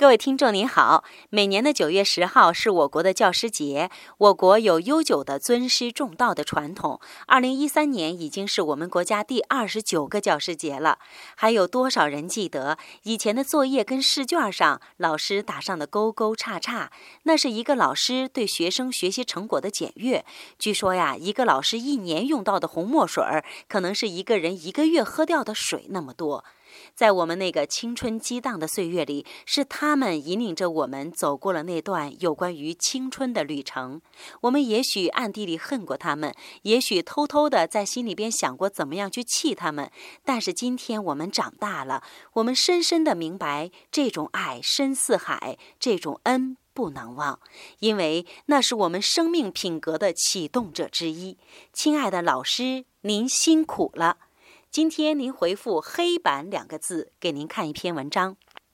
各位听众您好，每年的九月十号是我国的教师节。我国有悠久的尊师重道的传统。二零一三年已经是我们国家第二十九个教师节了。还有多少人记得以前的作业跟试卷上老师打上的勾勾叉叉？那是一个老师对学生学习成果的检阅。据说呀，一个老师一年用到的红墨水，可能是一个人一个月喝掉的水那么多。在我们那个青春激荡的岁月里，是他们引领着我们走过了那段有关于青春的旅程。我们也许暗地里恨过他们，也许偷偷的在心里边想过怎么样去气他们。但是今天我们长大了，我们深深的明白，这种爱深似海，这种恩不能忘，因为那是我们生命品格的启动者之一。亲爱的老师，您辛苦了。今天您回复“黑板”两个字，给您看一篇文章。